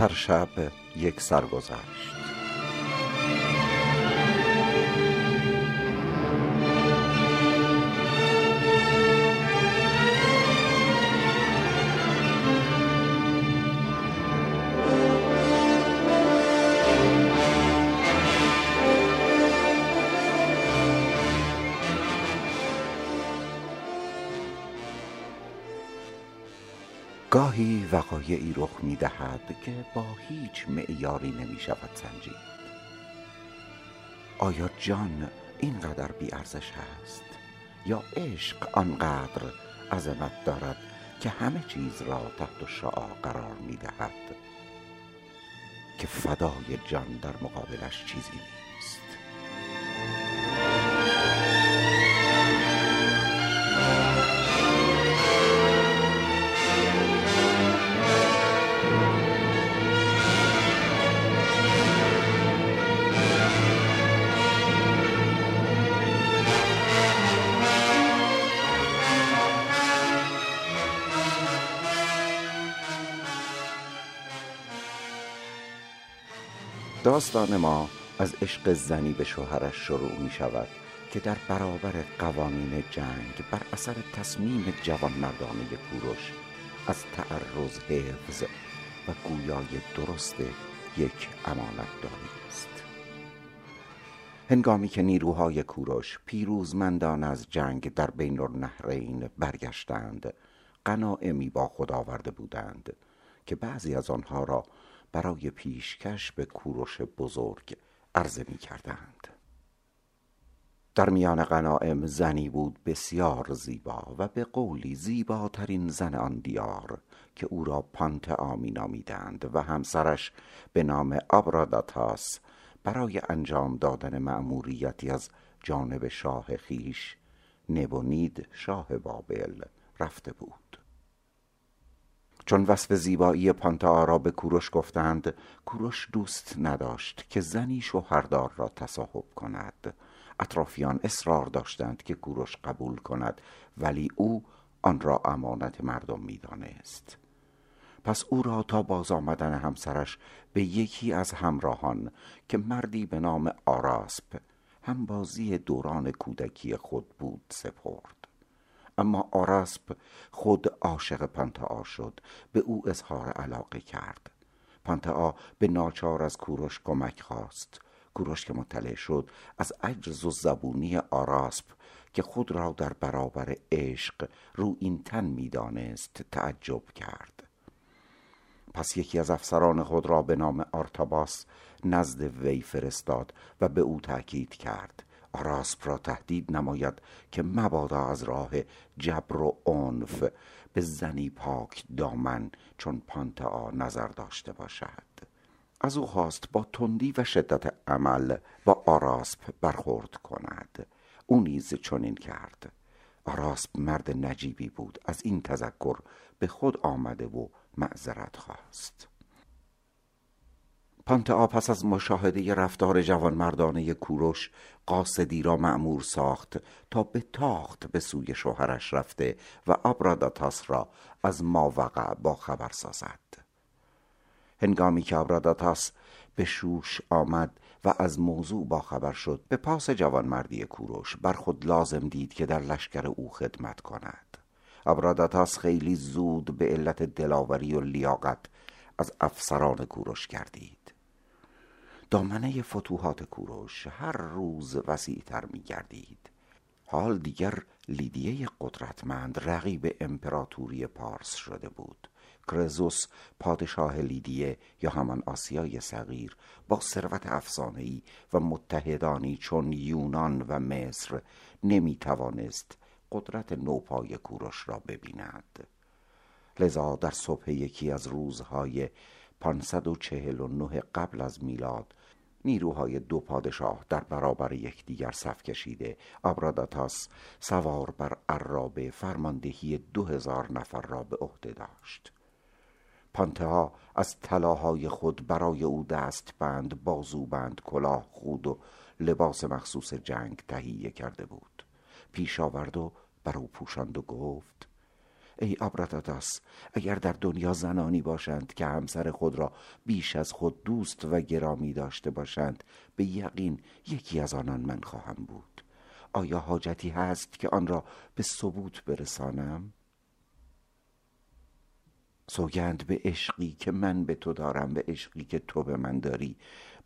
هر شب یک سرگذشت وقایعی رخ می دهد که با هیچ معیاری نمی شود سنجید. آیا جان اینقدر بی ارزش است؟ یا عشق آنقدر عظمت دارد که همه چیز را تحت شعا قرار می دهد که فدای جان در مقابلش چیزی نیست. داستان ما از عشق زنی به شوهرش شروع می شود که در برابر قوانین جنگ بر اثر تصمیم جوانمردانه کوروش از تعرض حفظ و گویای درست یک امانت داری است. هنگامی که نیروهای کوروش پیروزمندان از جنگ در بین النهرین برگشتند غنایمی با خود آورده بودند که بعضی از آنها را برای پیشکش به کوروش بزرگ عرضه می کردند در میان غنائم زنی بود بسیار زیبا و به قولی زیباترین زن آن دیار که او را پانتئا می نامیدند و همسرش به نام آبراداتاس برای انجام دادن مأموریتی از جانب شاه خیش نبونید شاه بابل رفته بود. چون وصف زیبایی پانتا را به کوروش گفتند کوروش دوست نداشت که زنی شوهردار را تصاحب کند. اطرافیان اصرار داشتند که کوروش قبول کند ولی او آن را امانت مردم می‌دانست. پس او را تا باز آمدن همسرش به یکی از همراهان که مردی به نام آراسپ هم بازی دوران کودکی خود بود سپرد. اما آراسپ خود عاشق پانتا شد به او اظهار علاقه کرد. پانتا به ناچار از کوروش کمک خواست. کوروش که مطلع شد از عجز و زبونی آراسپ که خود را در برابر عشق رو این تن می‌دانست تعجب کرد. پس یکی از افسران خود را به نام آرتاباس نزد وی فرستاد و به او تأکید کرد. آراسپ را تهدید نماید که مبادا از راه جبر و عنف به زنی پاک دامن چون پانتا نظر داشته باشد. از او خواست با تندی و شدت عمل با آراسپ برخورد کند. او نیز چنین کرد. آراسپ مرد نجیبی بود. از این تذکر به خود آمده و معذرت خواست. پانتا پس از مشاهده رفتار جوانمردانه کوروش قاصدی را معمور ساخت تا به تاخت به سوی شوهرش رفته و آبراداتاس را از ماوقع با خبر سازد. هنگامی که آبراداتاس به شوش آمد و از موضوع با خبر شد به پاس جوانمردی کوروش بر خود لازم دید که در لشکر او خدمت کند. آبراداتاس خیلی زود به علت دلاوری و لیاقت از افسران کوروش گردید. دامنه فتوحات کوروش هر روز وسیعتر می گردید حال دیگر لیدیه قدرتمند رقیب امپراتوری پارس شده بود. کرزوس پادشاه لیدیه یا همان آسیای صغیر با ثروت افسانهای و متحدانی چون یونان و مصر نمی توانست قدرت نوپای کوروش را ببیند. لذا در صبح یکی از روزهای 549 قبل از میلاد نیروهای دو پادشاه در برابر یکدیگر صف کشیده. آبراداتاس سوار بر عرابه فرماندهی دو هزار نفر را به عهده داشت. پانتها از طلاهای خود برای او دست بند بازوبند کلاه خود و لباس مخصوص جنگ تهیه کرده بود. پیش آورد و بر او پوشاند و گفت ای آبراتاتاس اگر در دنیا زنانی باشند که همسر خود را بیش از خود دوست و گرامی داشته باشند به یقین یکی از آنان من خواهم بود. آیا حاجتی هست که آن را به ثبوت برسانم؟ سوگند به عشقی که من به تو دارم به عشقی که تو به من داری.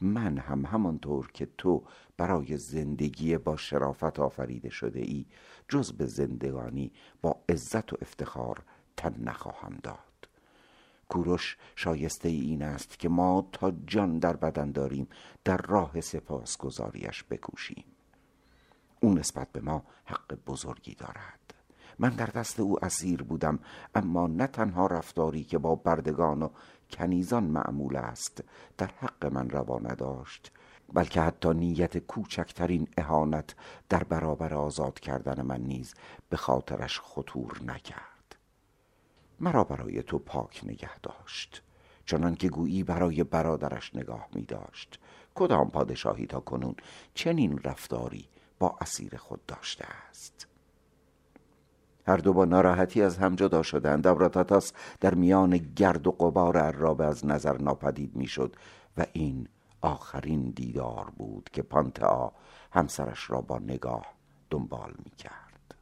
من هم همانطور که تو برای زندگی با شرافت آفریده شده ای جز به زندگانی با عزت و افتخار تن نخواهم داد. کوروش شایسته این است که ما تا جان در بدن داریم در راه سپاسگزاریش بکوشیم. او نسبت به ما حق بزرگی دارد. من در دست او اسیر بودم اما نه تنها رفتاری که با بردگان و کنیزان معمول است در حق من روا نداشت بلکه حتی نیت کوچکترین اهانت در برابر آزاد کردن من نیز به خاطرش خطور نکرد. مرا برای تو پاک نگه داشت چنان که گویی برای برادرش نگاه می داشت. کدام پادشاهی تا کنون چنین رفتاری با اسیر خود داشته است؟ هر دو با ناراحتی از هم جدا شدند. ابراتاتاس در میان گرد و قبار عرابه از نظر ناپدید می‌شد و این آخرین دیدار بود که پانتا همسرش را با نگاه دنبال می کرد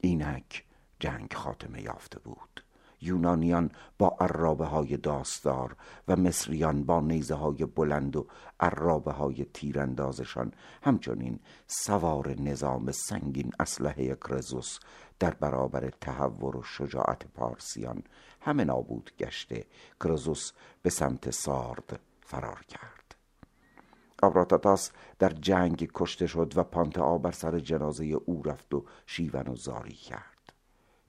اینک جنگ خاتمه یافته بود. یونانیان با عرابه های داستار و مصریان با نیزه های بلند و عرابه های تیراندازشان. همچنین سوار نظام سنگین اسلحه کرزوس در برابر تهور و شجاعت پارسیان. همه نابود گشته کرزوس به سمت سارد فرار کرد. آبراتاتاس در جنگ کشته شد و پانتا بر سر جنازه او رفت و شیون و زاری کرد.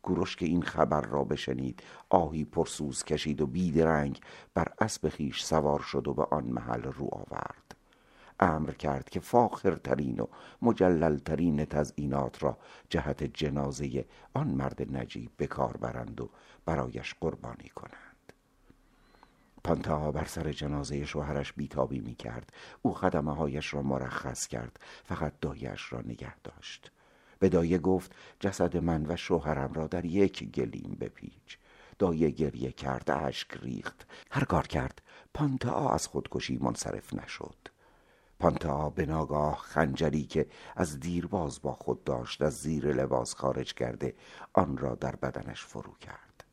کوروش که این خبر را بشنید. آهی پرسوز کشید و بیدرنگ بر اسب خیش سوار شد و به آن محل رو آورد. امر کرد که فاخرترین و مجللترین تزئینات را جهت جنازه آن مرد نجیب به کار برند و برایش قربانی کنند. پانتا بر سر جنازه شوهرش بیتابی می کرد او خدمه هایش را مرخص کرد. فقط دایش را نگه داشت. به دایه گفت جسد من و شوهرم را در یک گلیم بپیچ. دایه گریه کرد اشک ریخت. هر کار کرد پانتا از خودکشی منصرف نشد. پانتا به ناگاه خنجری که از دیرباز با خود داشت از زیر لباس خارج کرده آن را در بدنش فرو کرد.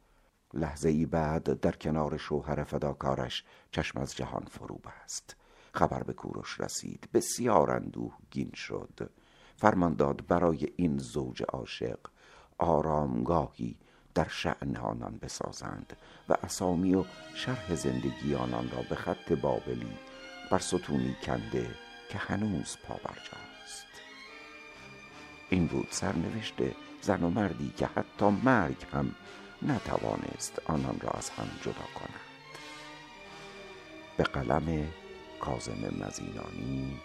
لحظه ای بعد در کنار شوهر فداکارش چشم از جهان فرو بست. خبر به کوروش رسید بسیار اندوهگین شد. فرمان داد برای این زوج عاشق آرامگاهی در شعن آنان بسازند و اسامی و شرح زندگی آنان را به خط بابلی بر ستونی کنده که هنوز پابرجاست. این بود سرنوشت زن و مردی که حتی مرگ هم نتوانست آنان را از هم جدا کند. به قلم کازم مزینانی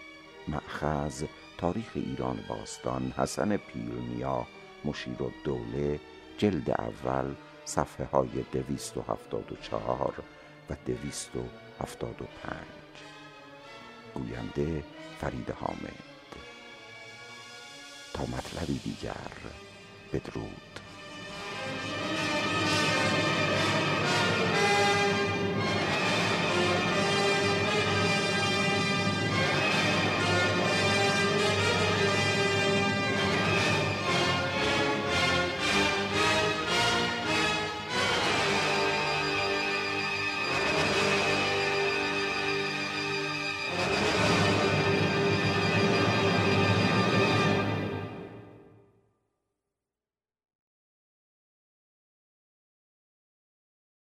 مأخذ تاریخ ایران باستان حسن پیرنیا مشیر دوله جلد اول صفحه های دویست و هفتاد و چهار و دویست و هفتاد و پنج. گوینده فرید حامد. تا مطلبی دیگر بدرود.